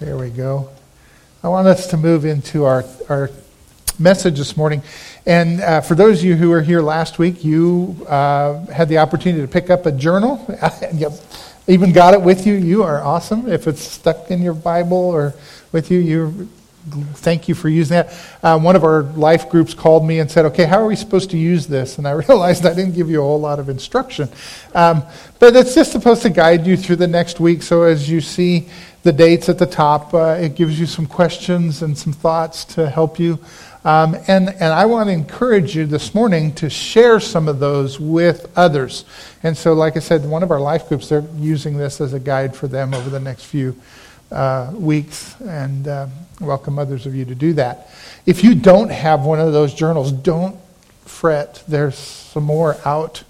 There we go. I want us to move into our, our message this morning. And uh, for those of you who were here last week, you uh, had the opportunity to pick up a journal. you even got it with you. You are awesome. If it's stuck in your Bible or with you, you thank you for using that. Uh, one of our life groups called me and said, Okay, how are we supposed to use this? And I realized I didn't give you a whole lot of instruction. Um, but it's just supposed to guide you through the next week. So as you see the dates at the top, uh, it gives you some questions and some thoughts to help you. Um, and, and I want to encourage you this morning to share some of those with others. And so, like I said, one of our life groups, they're using this as a guide for them over the next few uh, weeks. And uh, welcome others of you to do that. If you don't have one of those journals, don't fret. There's some more out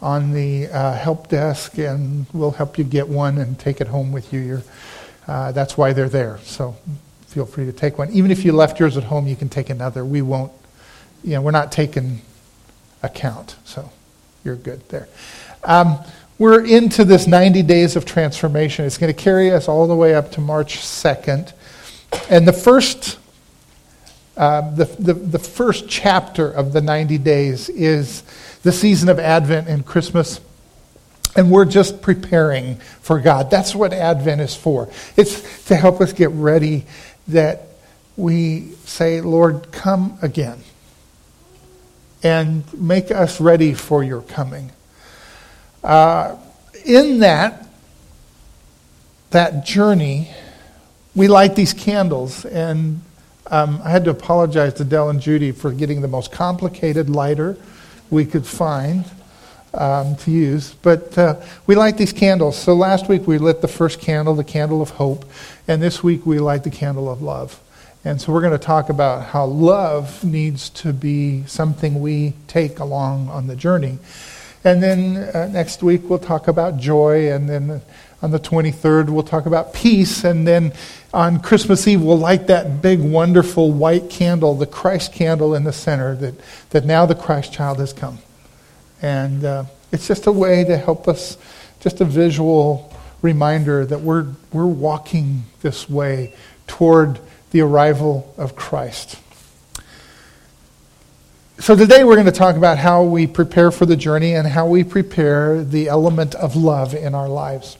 on the uh, help desk, and we'll help you get one and take it home with you. Uh, that's why they're there. So feel free to take one. Even if you left yours at home, you can take another. We won't, you know, we're not taking account. So you're good there. Um, we're into this 90 days of transformation. It's going to carry us all the way up to March 2nd. And the first, uh, the, the, the first chapter of the 90 days is the season of Advent and Christmas. And we're just preparing for God. That's what Advent is for. It's to help us get ready that we say, Lord, come again. And make us ready for your coming. Uh, in that, that journey, we light these candles. And um, I had to apologize to Dell and Judy for getting the most complicated lighter we could find um, to use. But uh, we light these candles. So last week we lit the first candle, the candle of hope. And this week we light the candle of love. And so we're going to talk about how love needs to be something we take along on the journey. And then uh, next week we'll talk about joy. And then on the 23rd we'll talk about peace. And then on Christmas Eve we'll light that big, wonderful white candle, the Christ candle in the center, that, that now the Christ child has come. And uh, it's just a way to help us, just a visual reminder that we're, we're walking this way toward the arrival of Christ. So, today we're going to talk about how we prepare for the journey and how we prepare the element of love in our lives.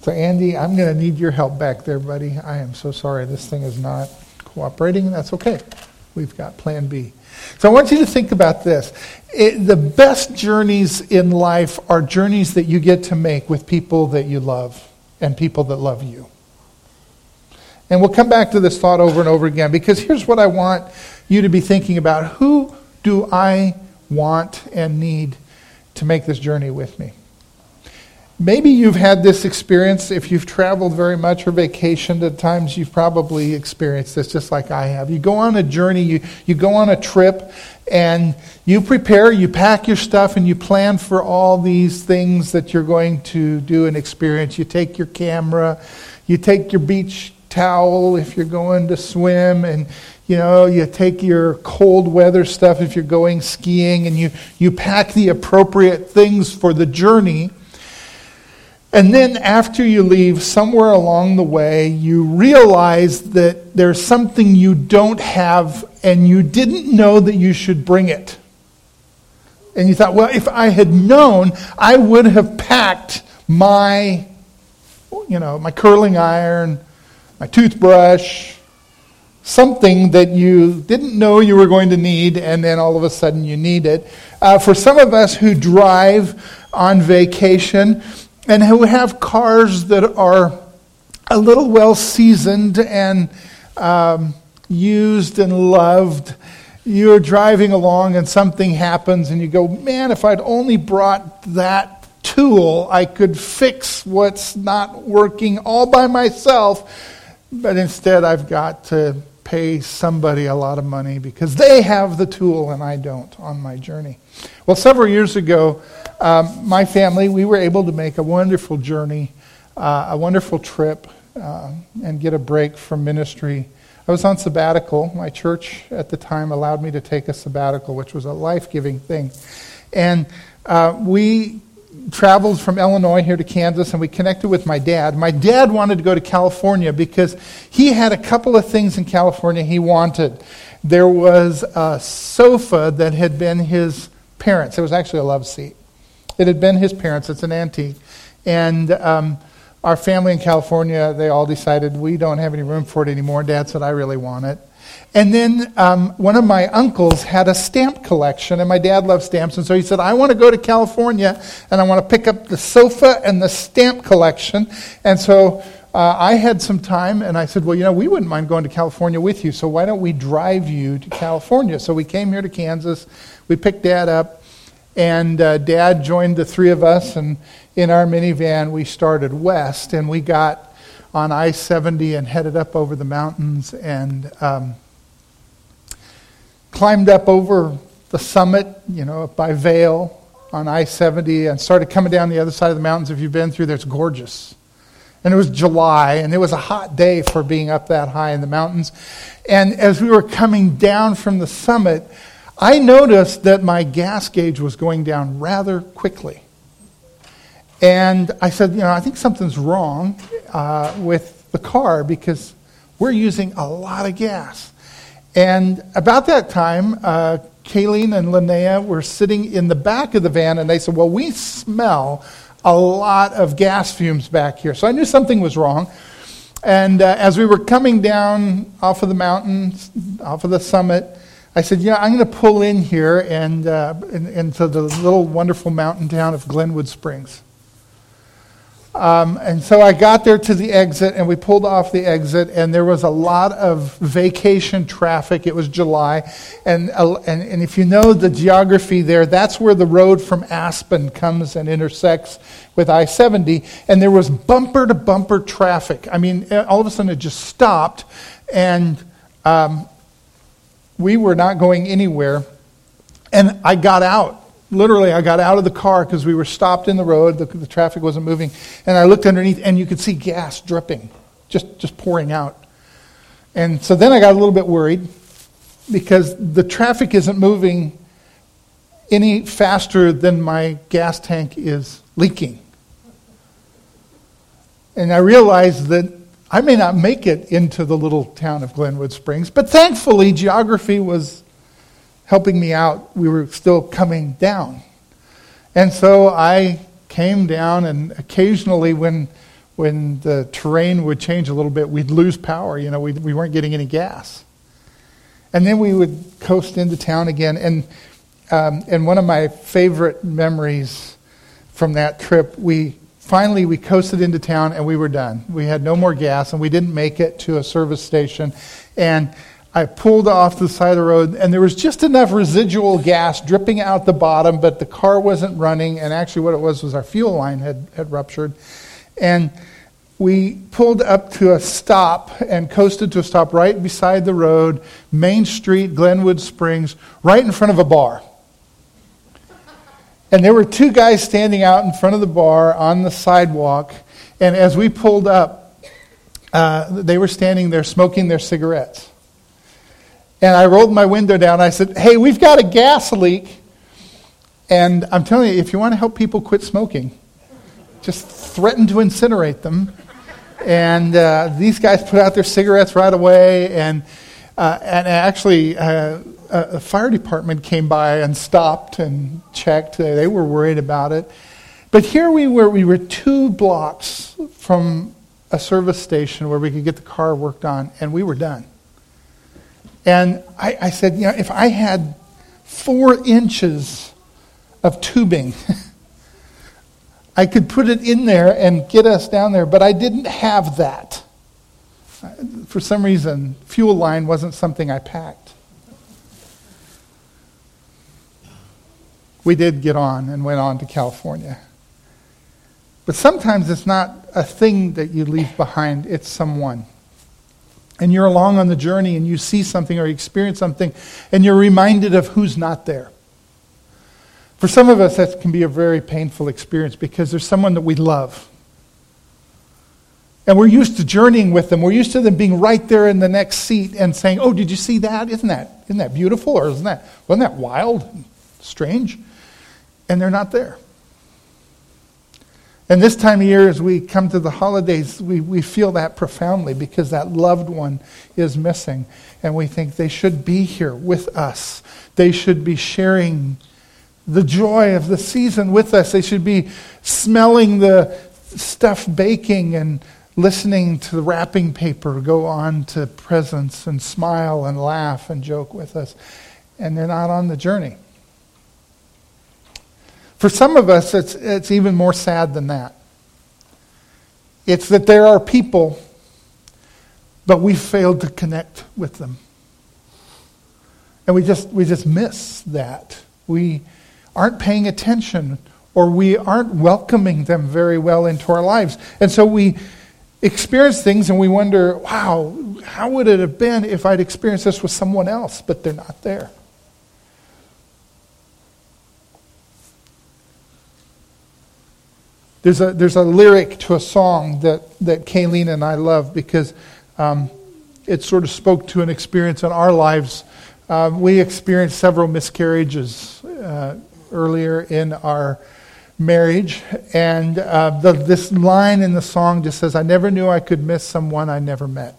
So, Andy, I'm going to need your help back there, buddy. I am so sorry this thing is not cooperating. That's okay. We've got plan B. So, I want you to think about this. It, the best journeys in life are journeys that you get to make with people that you love and people that love you. And we'll come back to this thought over and over again because here's what I want you to be thinking about who do I want and need to make this journey with me? Maybe you've had this experience if you've traveled very much or vacationed at times, you've probably experienced this just like I have. You go on a journey, you, you go on a trip, and you prepare, you pack your stuff, and you plan for all these things that you're going to do and experience. You take your camera, you take your beach towel if you're going to swim, and you know, you take your cold weather stuff if you're going skiing, and you, you pack the appropriate things for the journey. And then after you leave, somewhere along the way, you realize that there's something you don't have, and you didn't know that you should bring it. And you thought, well, if I had known, I would have packed my, you know, my curling iron, my toothbrush, something that you didn't know you were going to need, and then all of a sudden you need it. Uh, for some of us who drive on vacation and who have cars that are a little well seasoned and um, used and loved, you're driving along and something happens, and you go, Man, if I'd only brought that tool, I could fix what's not working all by myself. But instead, I've got to pay somebody a lot of money because they have the tool and I don't on my journey. Well, several years ago, um, my family, we were able to make a wonderful journey, uh, a wonderful trip, uh, and get a break from ministry. I was on sabbatical. My church at the time allowed me to take a sabbatical, which was a life giving thing. And uh, we traveled from Illinois here to Kansas and we connected with my dad. My dad wanted to go to California because he had a couple of things in California he wanted. There was a sofa that had been his parents', it was actually a love seat. It had been his parents', it's an antique. And um, our family in California, they all decided we don't have any room for it anymore. Dad said, I really want it. And then um, one of my uncles had a stamp collection, and my dad loved stamps. And so he said, I want to go to California and I want to pick up the sofa and the stamp collection. And so uh, I had some time, and I said, Well, you know, we wouldn't mind going to California with you, so why don't we drive you to California? So we came here to Kansas. We picked dad up, and uh, dad joined the three of us, and in our minivan, we started west, and we got on I 70 and headed up over the mountains and. Um, climbed up over the summit, you know, by Vail on I 70 and started coming down the other side of the mountains. If you've been through there, it's gorgeous. And it was July, and it was a hot day for being up that high in the mountains. And as we were coming down from the summit, I noticed that my gas gauge was going down rather quickly. And I said, you know, I think something's wrong uh, with the car because we're using a lot of gas. And about that time, uh, Kayleen and Linnea were sitting in the back of the van, and they said, Well, we smell a lot of gas fumes back here. So I knew something was wrong. And uh, as we were coming down off of the mountain, off of the summit, I said, Yeah, I'm going to pull in here and uh, the little wonderful mountain town of Glenwood Springs. Um, and so I got there to the exit, and we pulled off the exit, and there was a lot of vacation traffic. It was July, and, uh, and, and if you know the geography there, that's where the road from Aspen comes and intersects with I 70, and there was bumper to bumper traffic. I mean, all of a sudden it just stopped, and um, we were not going anywhere. And I got out literally, I got out of the car because we were stopped in the road. The, the, traffic wasn't moving. And I looked underneath, and you could see gas dripping, just, just pouring out. And so then I got a little bit worried because the traffic isn't moving any faster than my gas tank is leaking. And I realized that I may not make it into the little town of Glenwood Springs, but thankfully, geography was helping me out, we were still coming down. And so I came down, and occasionally, when, when the terrain would change a little bit, we'd lose power. You know, we, we weren't getting any gas. And then we would coast into town again. And, um, and one of my favorite memories from that trip, we finally we coasted into town and we were done. We had no more gas, and we didn't make it to a service station. And I pulled off the side of the road, and there was just enough residual gas dripping out the bottom, but the car wasn't running. And actually, what it was was our fuel line had, had ruptured. And we pulled up to a stop and coasted to a stop right beside the road, Main Street, Glenwood Springs, right in front of a bar. And there were two guys standing out in front of the bar on the sidewalk. And as we pulled up, uh, they were standing there smoking their cigarettes. And I rolled my window down. I said, Hey, we've got a gas leak. And I'm telling you, if you want to help people quit smoking, just threaten to incinerate them. And uh, these guys put out their cigarettes right away. And, uh, and actually, uh, a fire department came by and stopped and checked. They were worried about it. But here we were, we were two blocks from a service station where we could get the car worked on, and we were done. And I, I said, you know, if I had four inches of tubing, I could put it in there and get us down there, but I didn't have that. For some reason, fuel line wasn't something I packed. We did get on and went on to California. But sometimes it's not a thing that you leave behind, it's someone and you're along on the journey and you see something or you experience something and you're reminded of who's not there. For some of us, that can be a very painful experience because there's someone that we love. And we're used to journeying with them. We're used to them being right there in the next seat and saying, Oh, did you see that? Isn't that, isn't that beautiful? Or isn't that, wasn't that wild? Strange? And they're not there. And this time of year, as we come to the holidays, we, we feel that profoundly because that loved one is missing. And we think they should be here with us. They should be sharing the joy of the season with us. They should be smelling the stuff baking and listening to the wrapping paper go on to presents and smile and laugh and joke with us. And they're not on the journey. For some of us, it's, it's even more sad than that. It's that there are people, but we failed to connect with them. And we just, we just miss that. We aren't paying attention or we aren't welcoming them very well into our lives. And so we experience things and we wonder, wow, how would it have been if I'd experienced this with someone else? But they're not there. There's a, there's a lyric to a song that, that Kayleen and I love because um, it sort of spoke to an experience in our lives. Uh, we experienced several miscarriages uh, earlier in our marriage, and uh, the, this line in the song just says, I never knew I could miss someone I never met.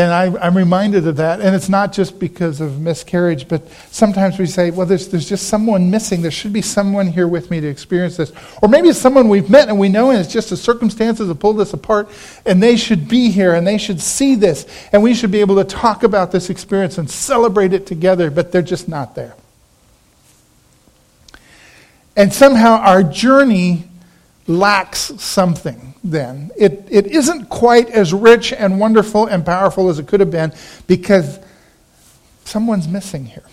And I, am reminded of that. And it's not just because of miscarriage, but sometimes we say, well, there's, there's just someone missing. There should be someone here with me to experience this. Or maybe it's someone we've met and we know, and it's just the circumstances have pulled us apart, and they should be here and they should see this. And we should be able to talk about this experience and celebrate it together, but they're just not there. And somehow our journey lacks something then. It, it isn't quite as rich and wonderful and powerful as it could have been because someone's missing here.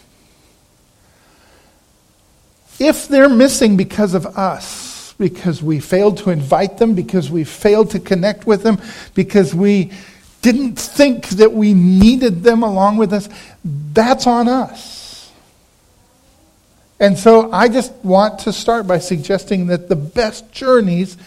If they're missing because of us, because we failed to invite them, because we failed to connect with them, because we didn't think that we needed them along with us, that's on us. And so I just want to start by suggesting that the best journeys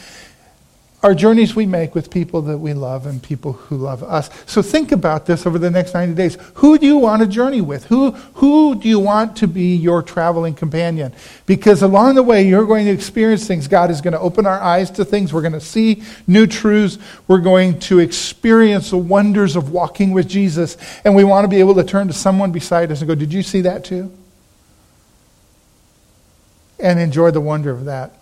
are journeys we make with people that we love and people who love us. So think about this over the next 90 days. Who do you want to journey with? Who, who do you want to be your traveling companion? Because along the way, you're going to experience things. God is going to open our eyes to things. We're going to see new truths. We're going to experience the wonders of walking with Jesus. And we want to be able to turn to someone beside us and go, Did you see that too? And enjoy the wonder of that.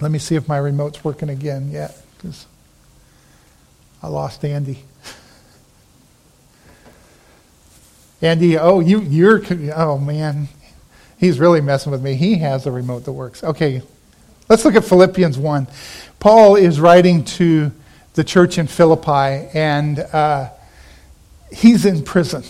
Let me see if my remote's working again yet, because I lost Andy. Andy, oh, you, you're, oh man, he's really messing with me. He has a remote that works. Okay, let's look at Philippians 1. Paul is writing to the church in Philippi, and uh, he's in prison.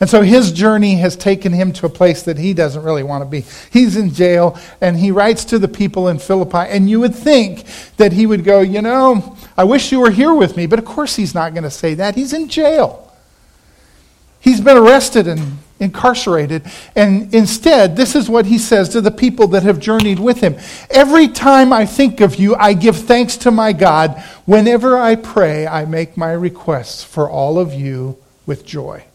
And so his journey has taken him to a place that he doesn't really want to be. He's in jail, and he writes to the people in Philippi. And you would think that he would go, You know, I wish you were here with me. But of course, he's not going to say that. He's in jail. He's been arrested and incarcerated. And instead, this is what he says to the people that have journeyed with him Every time I think of you, I give thanks to my God. Whenever I pray, I make my requests for all of you with joy.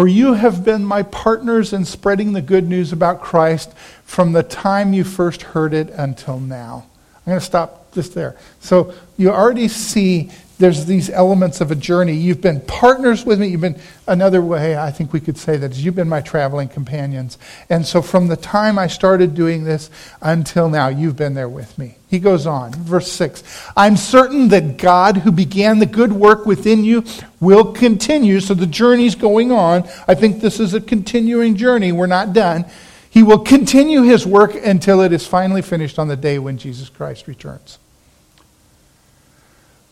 For you have been my partners in spreading the good news about Christ from the time you first heard it until now. I'm going to stop just there. So you already see there's these elements of a journey. You've been partners with me. You've been, another way I think we could say that is you've been my traveling companions. And so from the time I started doing this until now, you've been there with me. He goes on, verse 6 I'm certain that God, who began the good work within you, will continue. So the journey's going on. I think this is a continuing journey. We're not done. He will continue his work until it is finally finished on the day when Jesus Christ returns.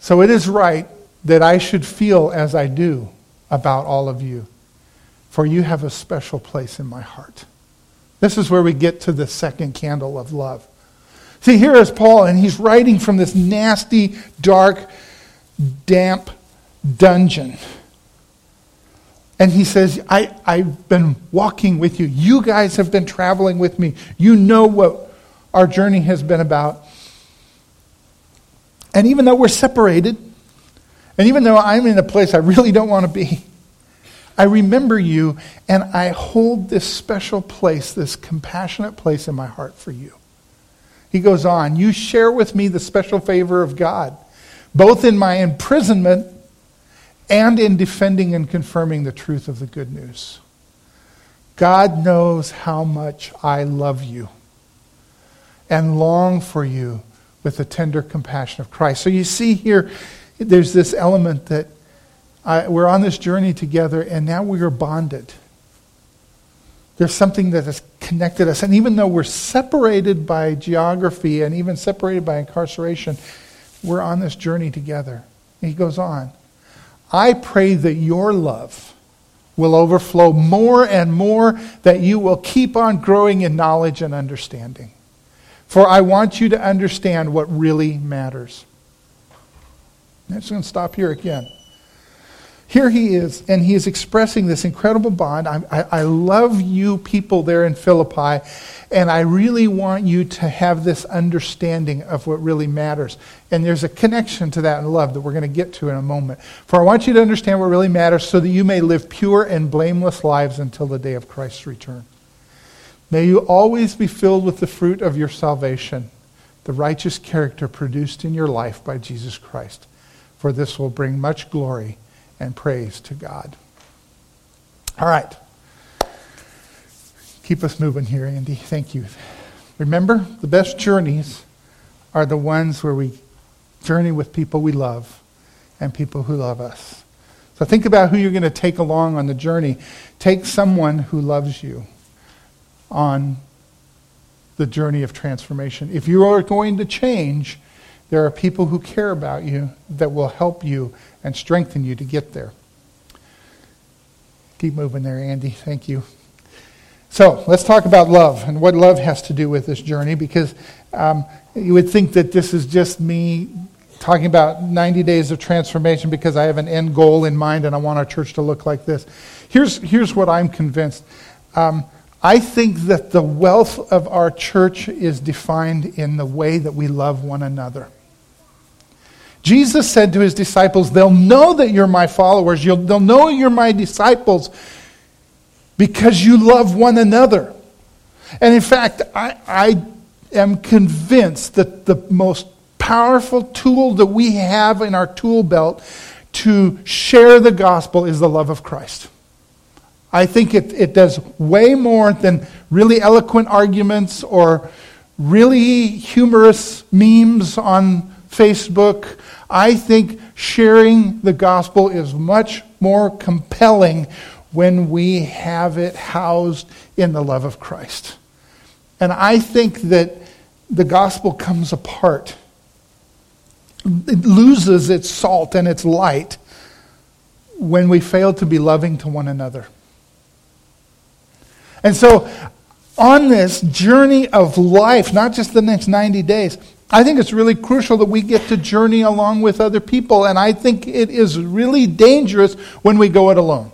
So it is right that I should feel as I do about all of you, for you have a special place in my heart. This is where we get to the second candle of love. See, here is Paul, and he's writing from this nasty, dark, damp dungeon. And he says, I, I've been walking with you. You guys have been traveling with me. You know what our journey has been about. And even though we're separated, and even though I'm in a place I really don't want to be, I remember you, and I hold this special place, this compassionate place in my heart for you. He goes on, You share with me the special favor of God, both in my imprisonment and in defending and confirming the truth of the good news. God knows how much I love you and long for you with the tender compassion of Christ. So you see here, there's this element that I, we're on this journey together and now we are bonded. There's something that has connected us. And even though we're separated by geography and even separated by incarceration, we're on this journey together. And he goes on. I pray that your love will overflow more and more, that you will keep on growing in knowledge and understanding. For I want you to understand what really matters. I'm just going to stop here again. Here he is, and he is expressing this incredible bond. I, I, I, love you people there in Philippi, and I really want you to have this understanding of what really matters. And there's a connection to that in love that we're going to get to in a moment. For I want you to understand what really matters so that you may live pure and blameless lives until the day of Christ's return. May you always be filled with the fruit of your salvation, the righteous character produced in your life by Jesus Christ, for this will bring much glory and praise to God. All right. Keep us moving here, Andy. Thank you. Remember, the best journeys are the ones where we journey with people we love and people who love us. So think about who you're going to take along on the journey. Take someone who loves you on the journey of transformation. If you are going to change, there are people who care about you that will help you and strengthen you to get there. Keep moving there, Andy. Thank you. So let's talk about love and what love has to do with this journey because um, you would think that this is just me talking about 90 days of transformation because I have an end goal in mind and I want our church to look like this. Here's, here's what I'm convinced. Um, I think that the wealth of our church is defined in the way that we love one another. Jesus said to his disciples, They'll know that you're my followers. You'll, they'll know you're my disciples because you love one another. And in fact, I, I am convinced that the most powerful tool that we have in our tool belt to share the gospel is the love of Christ. I think it, it does way more than really eloquent arguments or really humorous memes on Facebook I think sharing the gospel is much more compelling when we have it housed in the love of Christ. And I think that the gospel comes apart. It loses its salt and its light when we fail to be loving to one another. And so, on this journey of life, not just the next 90 days, I think it's really crucial that we get to journey along with other people, and I think it is really dangerous when we go it alone.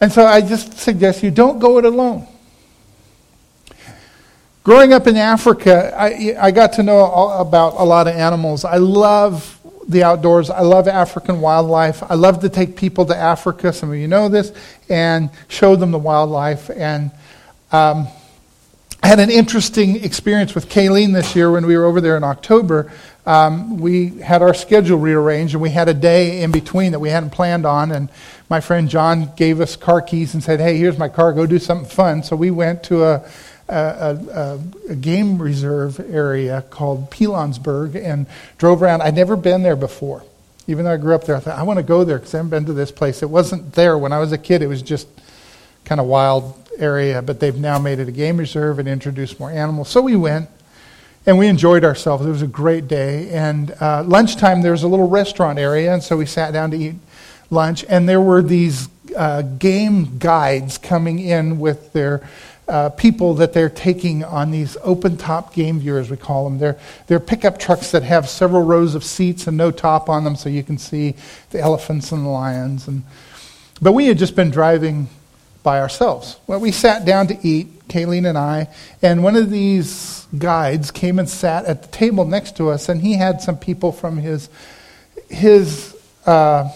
And so I just suggest you don't go it alone. Growing up in Africa, I, I got to know about a lot of animals. I love the outdoors. I love African wildlife. I love to take people to Africa, some of you know this, and show them the wildlife. And um, I had an interesting experience with Kayleen this year when we were over there in October. Um, we had our schedule rearranged and we had a day in between that we hadn't planned on. And my friend John gave us car keys and said, Hey, here's my car, go do something fun. So we went to a, a, a, a game reserve area called Pilanesberg and drove around. I'd never been there before. Even though I grew up there, I thought, I want to go there because I haven't been to this place. It wasn't there when I was a kid, it was just kind of wild area, but they've now made it a game reserve and introduced more animals. So we went and we enjoyed ourselves. It was a great day. And uh, lunchtime, there was a little restaurant area, and so we sat down to eat lunch. And there were these uh, game guides coming in with their uh, people that they're taking on these open top game viewers, we call them. They're, they're pickup trucks that have several rows of seats and no top on them, so you can see the elephants and the lions. And, but we had just been driving by ourselves. Well, we sat down to eat, Kayleen and I, and one of these guides came and sat at the table next to us, and he had some people from his, his uh,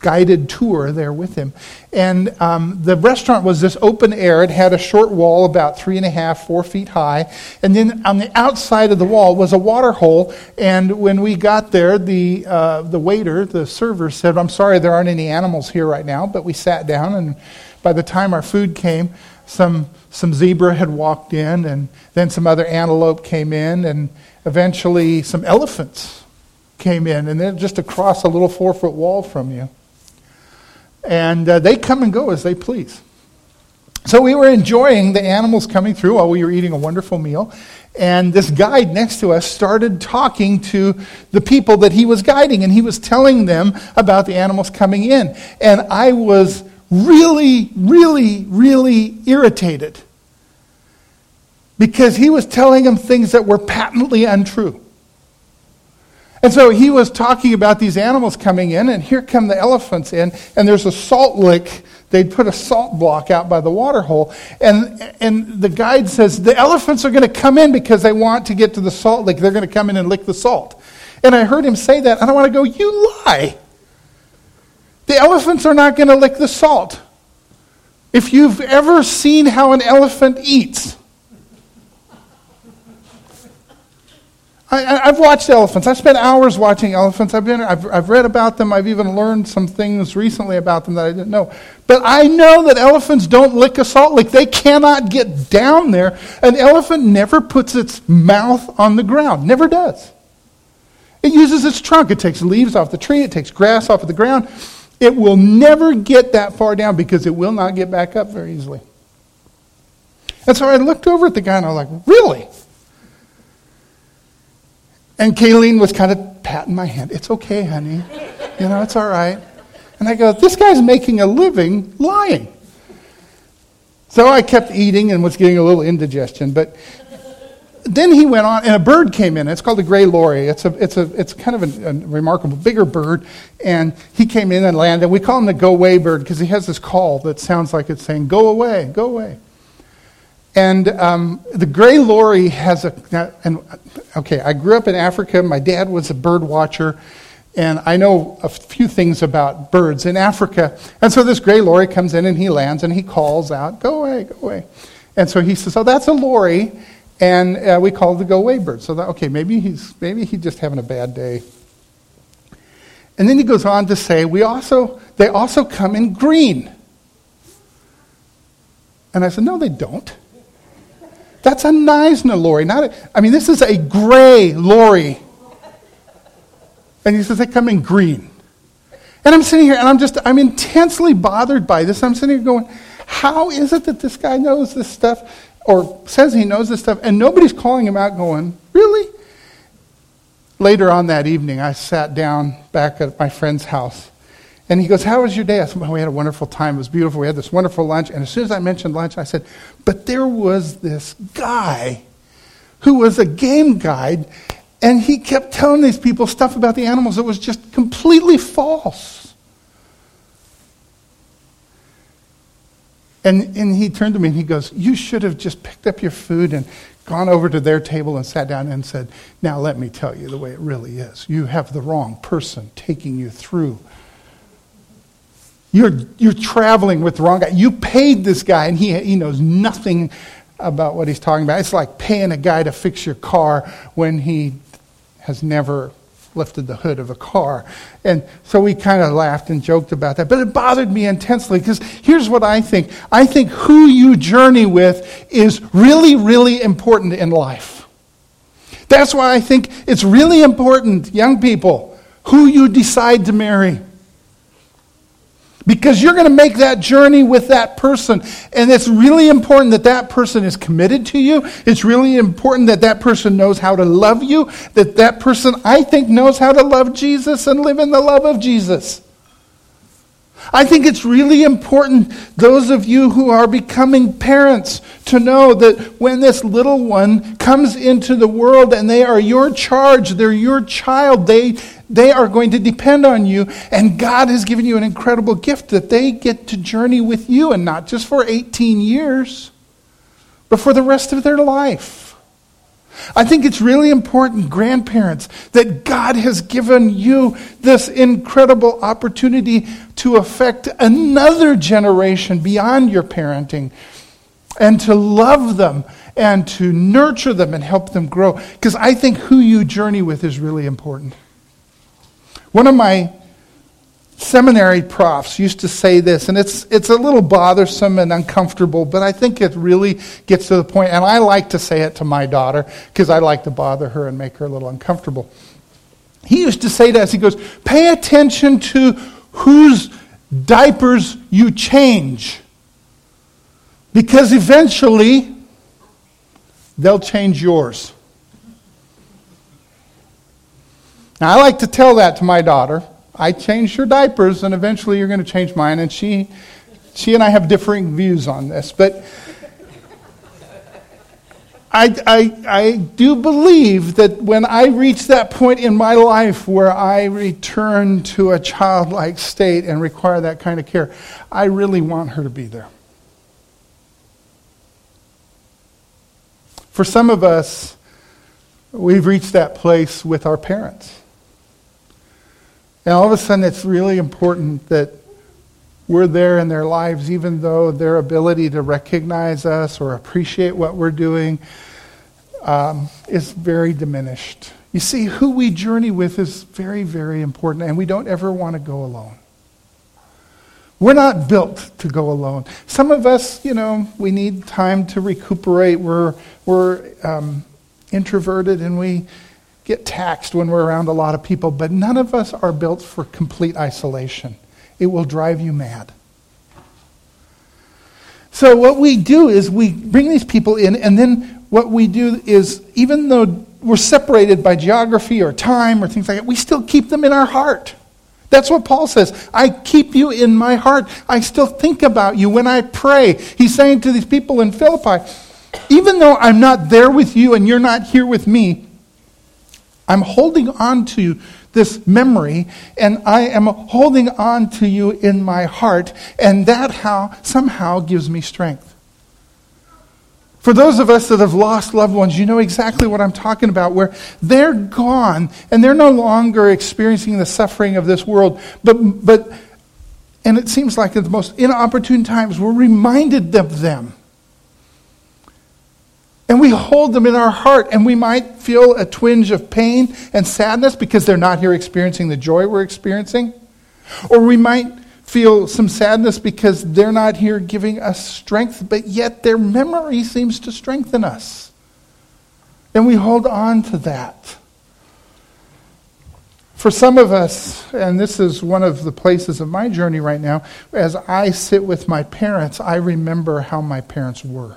guided tour there with him. And um, the restaurant was this open air. It had a short wall about three and a half, four feet high. And then on the outside of the wall was a water hole. And when we got there, the, uh, the waiter, the server, said, I'm sorry, there aren't any animals here right now. But we sat down, and by the time our food came, some, some zebra had walked in, and then some other antelope came in, and eventually some elephants came in, and they're just across a little four foot wall from you and uh, they come and go as they please. So we were enjoying the animals coming through while we were eating a wonderful meal. And this guide next to us started talking to the people that he was guiding, and he was telling them about the animals coming in. And I was really, really, really irritated because he was telling them things that were patently untrue. And so he was talking about these animals coming in, and here come the elephants in, and there's a salt lick. They'd put a salt block out by the water hole. And, and the guide says, The elephants are going to come in because they want to get to the salt lick. They're going to come in and lick the salt. And I heard him say that, and I want to go, You lie. The elephants are not going to lick the salt. If you've ever seen how an elephant eats, I, have watched elephants. I've spent hours watching elephants. I've, been, I've, I've read about them. I've even learned some things recently about them that I didn't know. But I know that elephants don't lick a salt lick. They cannot get down there. An elephant never puts its mouth on the ground, never does. It uses its trunk. It takes leaves off the tree, it takes grass off of the ground. It will never get that far down because it will not get back up very easily. And so I looked over at the guy and I was like, Really? And Kayleen was kind of patting my hand. It's okay, honey. You know, it's all right. And I go, this guy's making a living lying. So I kept eating and was getting a little indigestion. But then he went on, and a bird came in. It's called the gray lory. It's, a, it's, a, it's kind of a, a remarkable, bigger bird. And he came in and landed. We call him the go away bird because he has this call that sounds like it's saying, go away, go away. And um, the gray lory has a, and okay, I grew up in Africa. My dad was a bird watcher, and I know a few things about birds in Africa. And so this gray lory comes in and he lands and he calls out, Go away, go away. And so he says, Oh, that's a lory. And uh, we call it the go away bird. So, that, okay, maybe he's, maybe he's just having a bad day. And then he goes on to say, we also, they also come in green. And I said, No, they don't. That's a Knysna lorry. not a, I mean, this is a gray lory. And he says they come in green. And I'm sitting here and I'm just, I'm intensely bothered by this. I'm sitting here going, how is it that this guy knows this stuff or says he knows this stuff and nobody's calling him out going, really? Later on that evening, I sat down back at my friend's house and he goes, How was your day? I said, Well, we had a wonderful time. It was beautiful. We had this wonderful lunch. And as soon as I mentioned lunch, I said, But there was this guy who was a game guide, and he kept telling these people stuff about the animals that was just completely false. And, and he turned to me and he goes, You should have just picked up your food and gone over to their table and sat down and said, Now let me tell you the way it really is. You have the wrong person taking you through you're, you're traveling with the wrong guy. You paid this guy, and he, he knows nothing about what he's talking about. It's like paying a guy to fix your car when he has never lifted the hood of a car. And so we kind of laughed and joked about that. But it bothered me intensely because here's what I think I think who you journey with is really, really important in life. That's why I think it's really important, young people, who you decide to marry because you're going to make that journey with that person. And it's really important that that person is committed to you. It's really important that that person knows how to love you, that that person, I think, knows how to love Jesus and live in the love of Jesus. I think it's really important, those of you who are becoming parents, to know that when this little one comes into the world and they are your charge, they're your child, they, they are going to depend on you. And God has given you an incredible gift that they get to journey with you, and not just for 18 years, but for the rest of their life. I think it's really important, grandparents, that God has given you this incredible opportunity to affect another generation beyond your parenting and to love them and to nurture them and help them grow. Because I think who you journey with is really important. One of my seminary profs used to say this, and it's, it's a little bothersome and uncomfortable, but I think it really gets to the point, and I like to say it to my daughter because I like to bother her and make her a little uncomfortable. He used to say to us, he goes, pay attention to whose diapers you change, because eventually they'll change yours. Now, I like to tell that to my daughter I changed your diapers, and eventually you're going to change mine. And she, she and I have differing views on this, but I, I, I do believe that when I reach that point in my life where I return to a childlike state and require that kind of care, I really want her to be there. For some of us, we've reached that place with our parents. And all of a sudden, it's really important that we're there in their lives, even though their ability to recognize us or appreciate what we're doing um, is very diminished. You see, who we journey with is very, very important, and we don't ever want to go alone. We're not built to go alone. Some of us, you know, we need time to recuperate. We're, we're um, introverted and we get taxed when we're around a lot of people, but none of us are built for complete isolation. It will drive you mad. So, what we do is we bring these people in, and then what we do is, even though we're separated by geography or time or things like that, we still keep them in our heart. That's what Paul says. I keep you in my heart. I still think about you when I pray. He's saying to these people in Philippi, even though I'm not there with you and you're not here with me, I'm holding on to this memory and I am holding on to you in my heart, and that how somehow gives me strength. For those of us that have lost loved ones, you know exactly what I'm talking about, where they're gone and they're no longer experiencing the suffering of this world, but, but and it seems like at the most inopportune times, we're reminded of them and we hold them in our heart, and we might feel a twinge of pain and sadness because they're not here experiencing the joy we're experiencing. Or we might feel some sadness because they're not here giving us strength, but yet their memory seems to strengthen us. And we hold on to that. For some of us, and this is one of the places of my journey right now, as I sit with my parents, I remember how my parents were.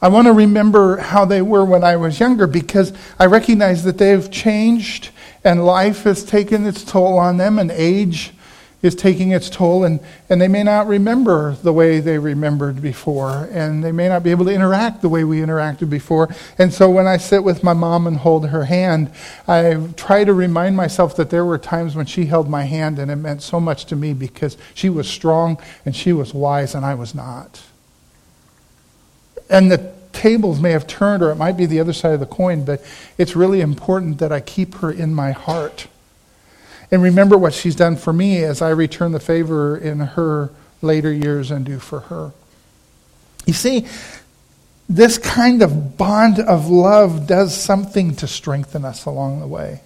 I want to remember how they were when I was younger because I recognize that they've changed and life has taken its toll on them and age is taking its toll and, and they may not remember the way they remembered before and they may not be able to interact the way we interacted before. And so when i sit with my mom and hold her hand i try to remind myself that there were times when she held my hand and it meant so much to me because she was strong and she was wise and i was not and the tables may have turned, or it might be the other side of the coin, but it's really important that I keep her in my heart. And remember what she's done for me as I return the favor in her later years and do for her. You see, this kind of bond of love does something to strengthen us along the way.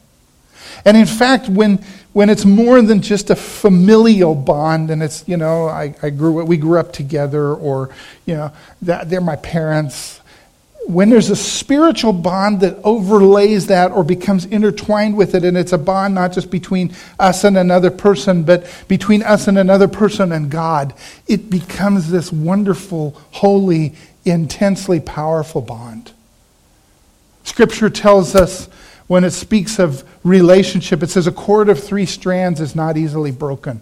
And in fact, when, when it's more than just a familial bond and it's, you know, I, I grew, we grew up together or, you know, that, they're my parents, when there's a spiritual bond that overlays that or becomes intertwined with it, and it's a bond not just between us and another person, but between us and another person and God, it becomes this wonderful, holy, intensely powerful bond. Scripture tells us when it speaks of relationship, it says a cord of three strands is not easily broken.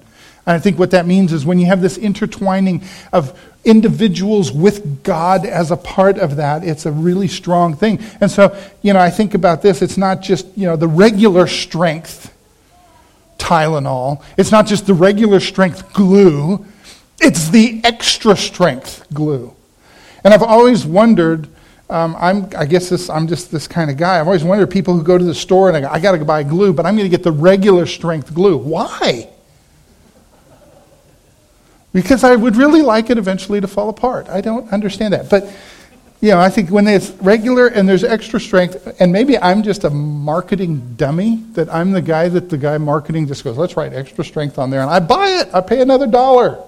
And I think what that means is when you have this intertwining of individuals with God as a part of that, it's a really strong thing. And so, you know, I think about this, it's not just, you know, the regular strength Tylenol, it's not just the regular strength glue, it's the extra strength glue. And I've always wondered, um, I'm, I guess this, I'm just this kind of guy. I've always wondered people who go to the store and I, I got to buy glue, but I'm going to get the regular strength glue. Why? Because I would really like it eventually to fall apart. I don't understand that. But, you know, I think when it's regular and there's extra strength, and maybe I'm just a marketing dummy, that I'm the guy that the guy marketing just goes, let's write extra strength on there. And I buy it. I pay another dollar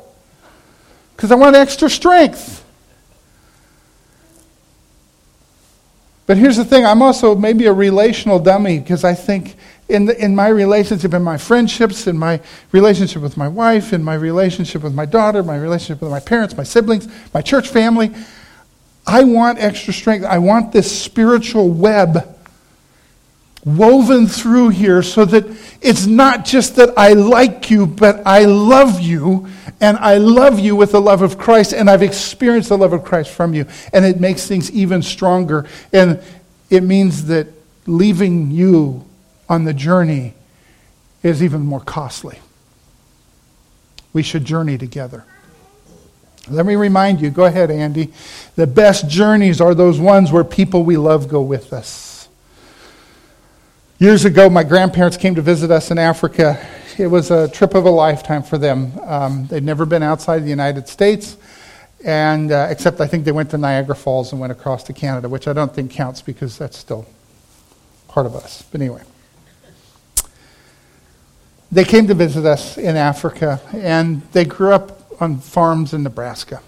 because I want extra strength. But here's the thing I'm also maybe a relational dummy because I think in, the, in my relationship, in my friendships, in my relationship with my wife, in my relationship with my daughter, my relationship with my parents, my siblings, my church family, I want extra strength. I want this spiritual web woven through here so that it's not just that I like you, but I love you, and I love you with the love of Christ, and I've experienced the love of Christ from you. And it makes things even stronger. And it means that leaving you on the journey is even more costly. We should journey together. Let me remind you, go ahead, Andy. The best journeys are those ones where people we love go with us. Years ago, my grandparents came to visit us in Africa. It was a trip of a lifetime for them. Um, they'd never been outside the United States, and uh, except I think they went to Niagara Falls and went across to Canada, which I don't think counts because that's still part of us. But anyway they came to visit us in Africa, and they grew up on farms in Nebraska.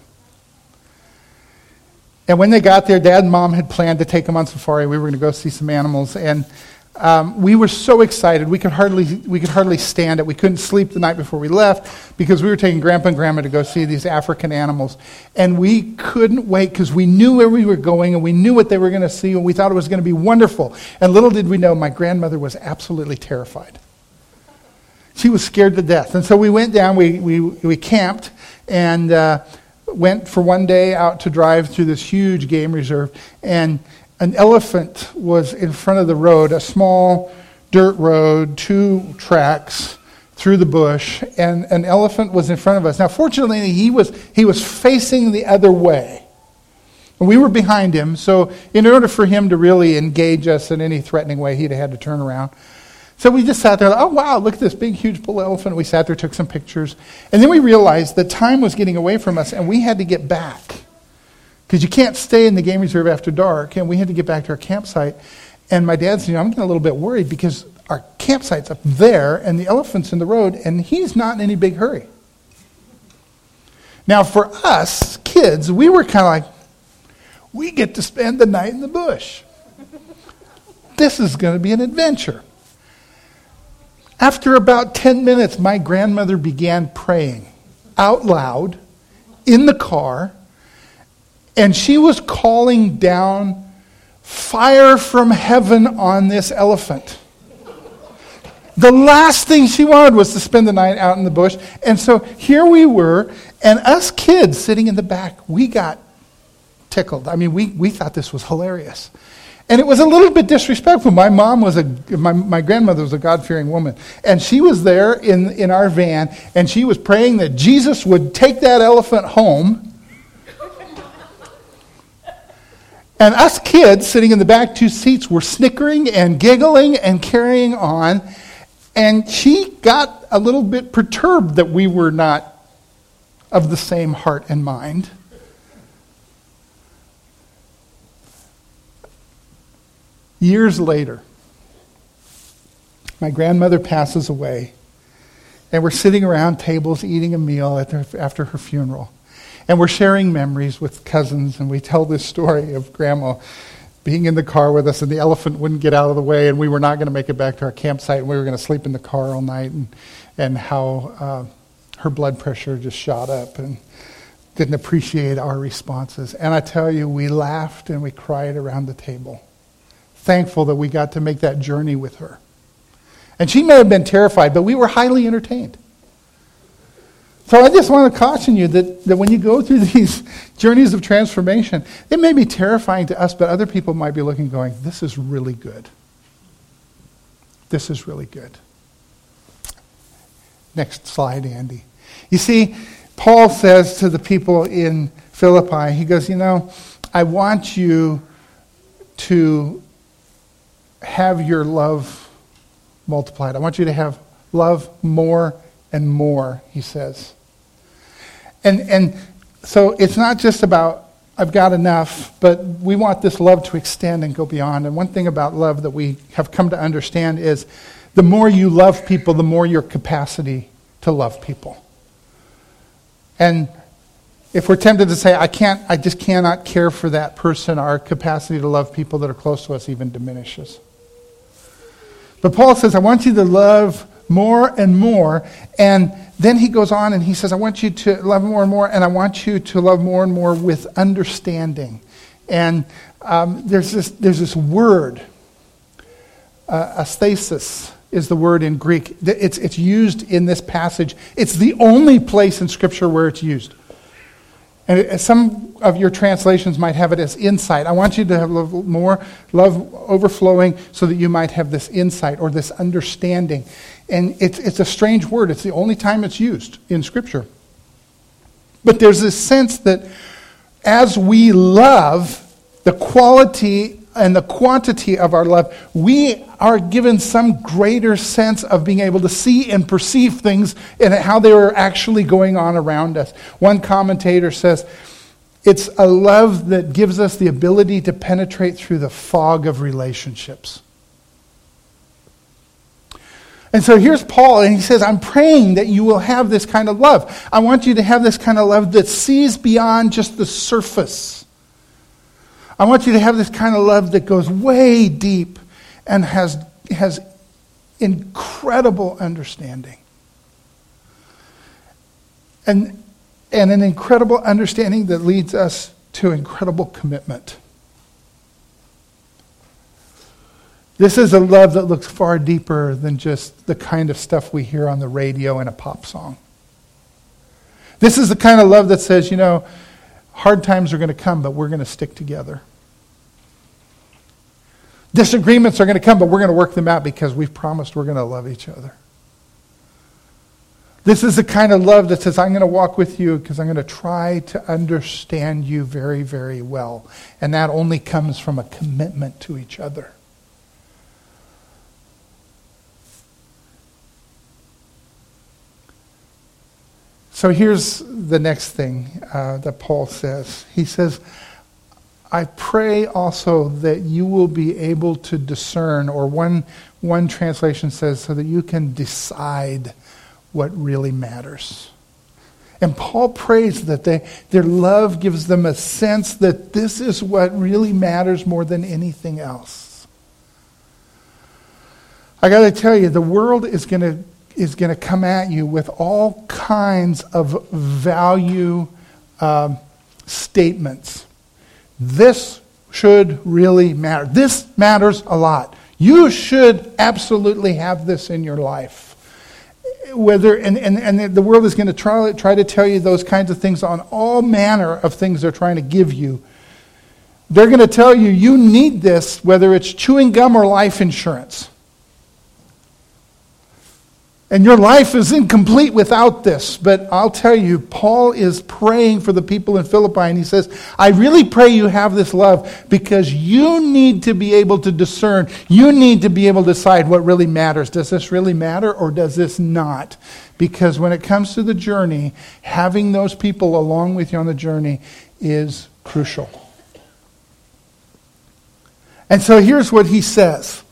And when they got there, dad and mom had planned to take them on safari. We were going to go see some animals. And um, we were so excited. We could, hardly, we could hardly stand it. We couldn't sleep the night before we left because we were taking grandpa and grandma to go see these African animals. And we couldn't wait because we knew where we were going and we knew what they were going to see and we thought it was going to be wonderful. And little did we know, my grandmother was absolutely terrified. She was scared to death. And so we went down, we, we, we camped, and uh, went for one day out to drive through this huge game reserve. And an elephant was in front of the road, a small dirt road, two tracks through the bush, and an elephant was in front of us. Now, fortunately, he was, he was facing the other way. And we were behind him, so in order for him to really engage us in any threatening way, he'd have had to turn around. So we just sat there, oh, wow, look at this big, huge bull elephant. We sat there, took some pictures. And then we realized that time was getting away from us, and we had to get back. Because you can't stay in the game reserve after dark, and we had to get back to our campsite. And my dad said, you know, I'm getting a little bit worried because our campsite's up there, and the elephant's in the road, and he's not in any big hurry. Now, for us, kids, we were kind of like, we get to spend the night in the bush. This is going to be an adventure. After about 10 minutes, my grandmother began praying out loud in the car, and she was calling down fire from heaven on this elephant. The last thing she wanted was to spend the night out in the bush. And so here we were, and us kids sitting in the back, we got tickled. I mean, we, we thought this was hilarious. And it was a little bit disrespectful. My mom was a, my, my grandmother was a God fearing woman. And she was there in, in our van, and she was praying that Jesus would take that elephant home. And us kids sitting in the back two seats were snickering and giggling and carrying on. And she got a little bit perturbed that we were not of the same heart and mind. Years later, my grandmother passes away, and we're sitting around tables eating a meal after her funeral. And we're sharing memories with cousins, and we tell this story of grandma being in the car with us, and the elephant wouldn't get out of the way, and we were not going to make it back to our campsite, and we were going to sleep in the car all night, and, and how uh, her blood pressure just shot up and didn't appreciate our responses. And I tell you, we laughed and we cried around the table thankful that we got to make that journey with her. And she may have been terrified, but we were highly entertained. So I just want to caution you that, that when you go through these journeys of transformation, it may be terrifying to us, but other people might be looking going, this is really good. This is really good. Next slide, Andy. You see, Paul says to the people in Philippi, he goes, You know, I want you to have your love multiplied. I want you to have love more and more, he says. And, and so it's not just about, I've got enough, but we want this love to extend and go beyond. And one thing about love that we have come to understand is the more you love people, the more your capacity to love people. And if we're tempted to say, I can't, I just cannot care for that person, our capacity to love people that are close to us even diminishes. But Paul says, I want you to love more and more. And then he goes on and he says, I want you to love more and more, and I want you to love more and more with understanding. And um, there's, this, there's this word, uh, aesthesis is the word in Greek. It's, it's used in this passage. It's the only place in Scripture where it's used. And some of your translations might have it as insight. I want you to have more love overflowing so that you might have this insight or this understanding. And it's, it's a strange word. It's the only time it's used in Scripture. But there's this sense that as we love, the quality and the quantity of our love, we are given some greater sense of being able to see and perceive things and how they are actually going on around us. One commentator says, it's a love that gives us the ability to penetrate through the fog of relationships. And so here's Paul, and he says, I'm praying that you will have this kind of love. I want you to have this kind of love that sees beyond just the surface I want you to have this kind of love that goes way deep and has, has incredible understanding. And, and an incredible understanding that leads us to incredible commitment. This is a love that looks far deeper than just the kind of stuff we hear on the radio in a pop song. This is the kind of love that says, you know, hard times are going to come, but we're going to stick together. Disagreements are going to come, but we're going to work them out because we've promised we're going to love each other. This is the kind of love that says, I'm going to walk with you because I'm going to try to understand you very, very well. And that only comes from a commitment to each other. So here's the next thing uh, that Paul says. He says, I pray also that you will be able to discern, or one, one translation says, so that you can decide what really matters. And Paul prays that they, their love gives them a sense that this is what really matters more than anything else. I got to tell you, the world is going to is going to come at you with all kinds of value um, statements. This should really matter. This matters a lot. You should absolutely have this in your life. Whether, and, and, and the world is going to try, try to tell you those kinds of things on all manner of things they're trying to give you. They're going to tell you you need this, whether it's chewing gum or life insurance. And your life is incomplete without this. But I'll tell you, Paul is praying for the people in Philippi, and he says, I really pray you have this love because you need to be able to discern. You need to be able to decide what really matters. Does this really matter or does this not? Because when it comes to the journey, having those people along with you on the journey is crucial. And so here's what he says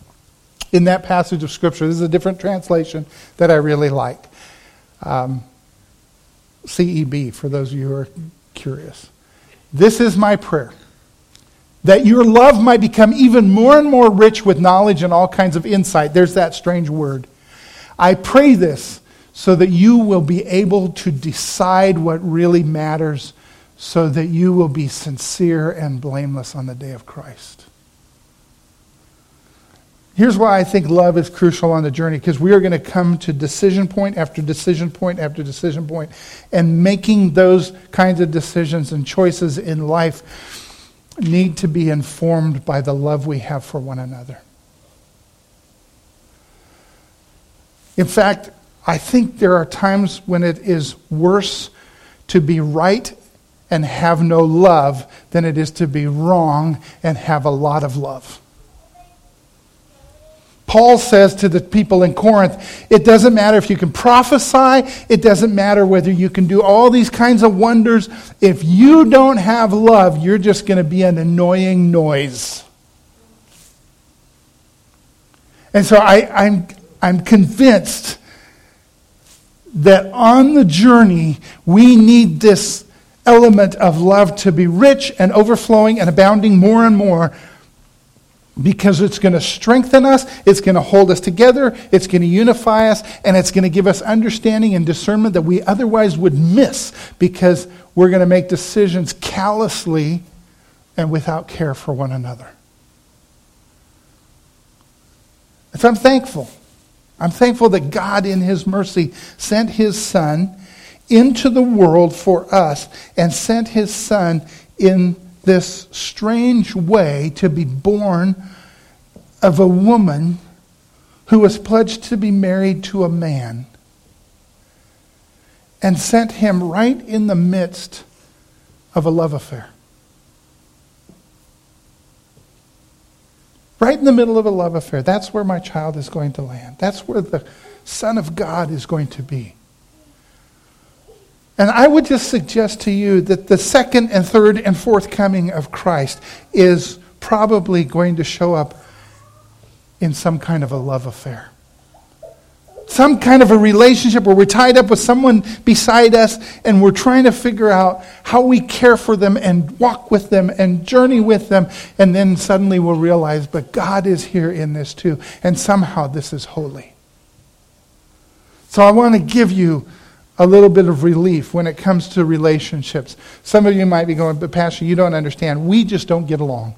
in that passage of Scripture. This is a different translation that I really like. Um, CEB, for those of you who are curious. This is my prayer that your love might become even more and more rich with knowledge and all kinds of insight. There's that strange word. I pray this so that you will be able to decide what really matters, so that you will be sincere and blameless on the day of Christ. Here's why I think love is crucial on the journey because we are going to come to decision point after decision point after decision point, and making those kinds of decisions and choices in life need to be informed by the love we have for one another. In fact, I think there are times when it is worse to be right and have no love than it is to be wrong and have a lot of love. Paul says to the people in Corinth, it doesn't matter if you can prophesy, it doesn't matter whether you can do all these kinds of wonders. If you don't have love, you're just going to be an annoying noise. And so I, I'm, I'm convinced that on the journey, we need this element of love to be rich and overflowing and abounding more and more because it's going to strengthen us, it's going to hold us together, it's going to unify us, and it's going to give us understanding and discernment that we otherwise would miss because we're going to make decisions callously and without care for one another. And so I'm thankful. I'm thankful that God, in His mercy, sent His Son into the world for us and sent His Son in this strange way to be born of a woman who was pledged to be married to a man and sent him right in the midst of a love affair. Right in the middle of a love affair. That's where my child is going to land. That's where the Son of God is going to be. And I would just suggest to you that the second and third and fourth coming of Christ is probably going to show up in some kind of a love affair. Some kind of a relationship where we're tied up with someone beside us and we're trying to figure out how we care for them and walk with them and journey with them. And then suddenly we'll realize, but God is here in this too. And somehow this is holy. So I want to give you a little bit of relief when it comes to relationships. Some of you might be going, but Pastor, you don't understand. We just don't get along.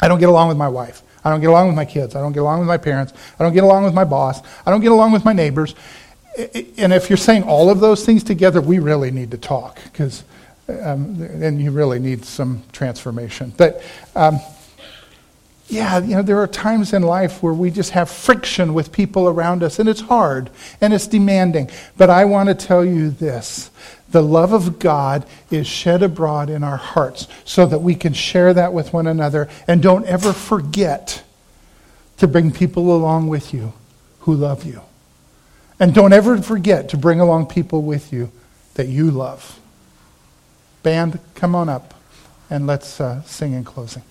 I don't get along with my wife. I don't get along with my kids. I don't get along with my parents. I don't get along with my boss. I don't get along with my neighbors. And if you're saying all of those things together, we really need to talk because um, then you really need some transformation. But um, yeah, you know, there are times in life where we just have friction with people around us, and it's hard and it's demanding. But I want to tell you this the love of God is shed abroad in our hearts so that we can share that with one another. And don't ever forget to bring people along with you who love you. And don't ever forget to bring along people with you that you love. Band, come on up and let's uh, sing in closing.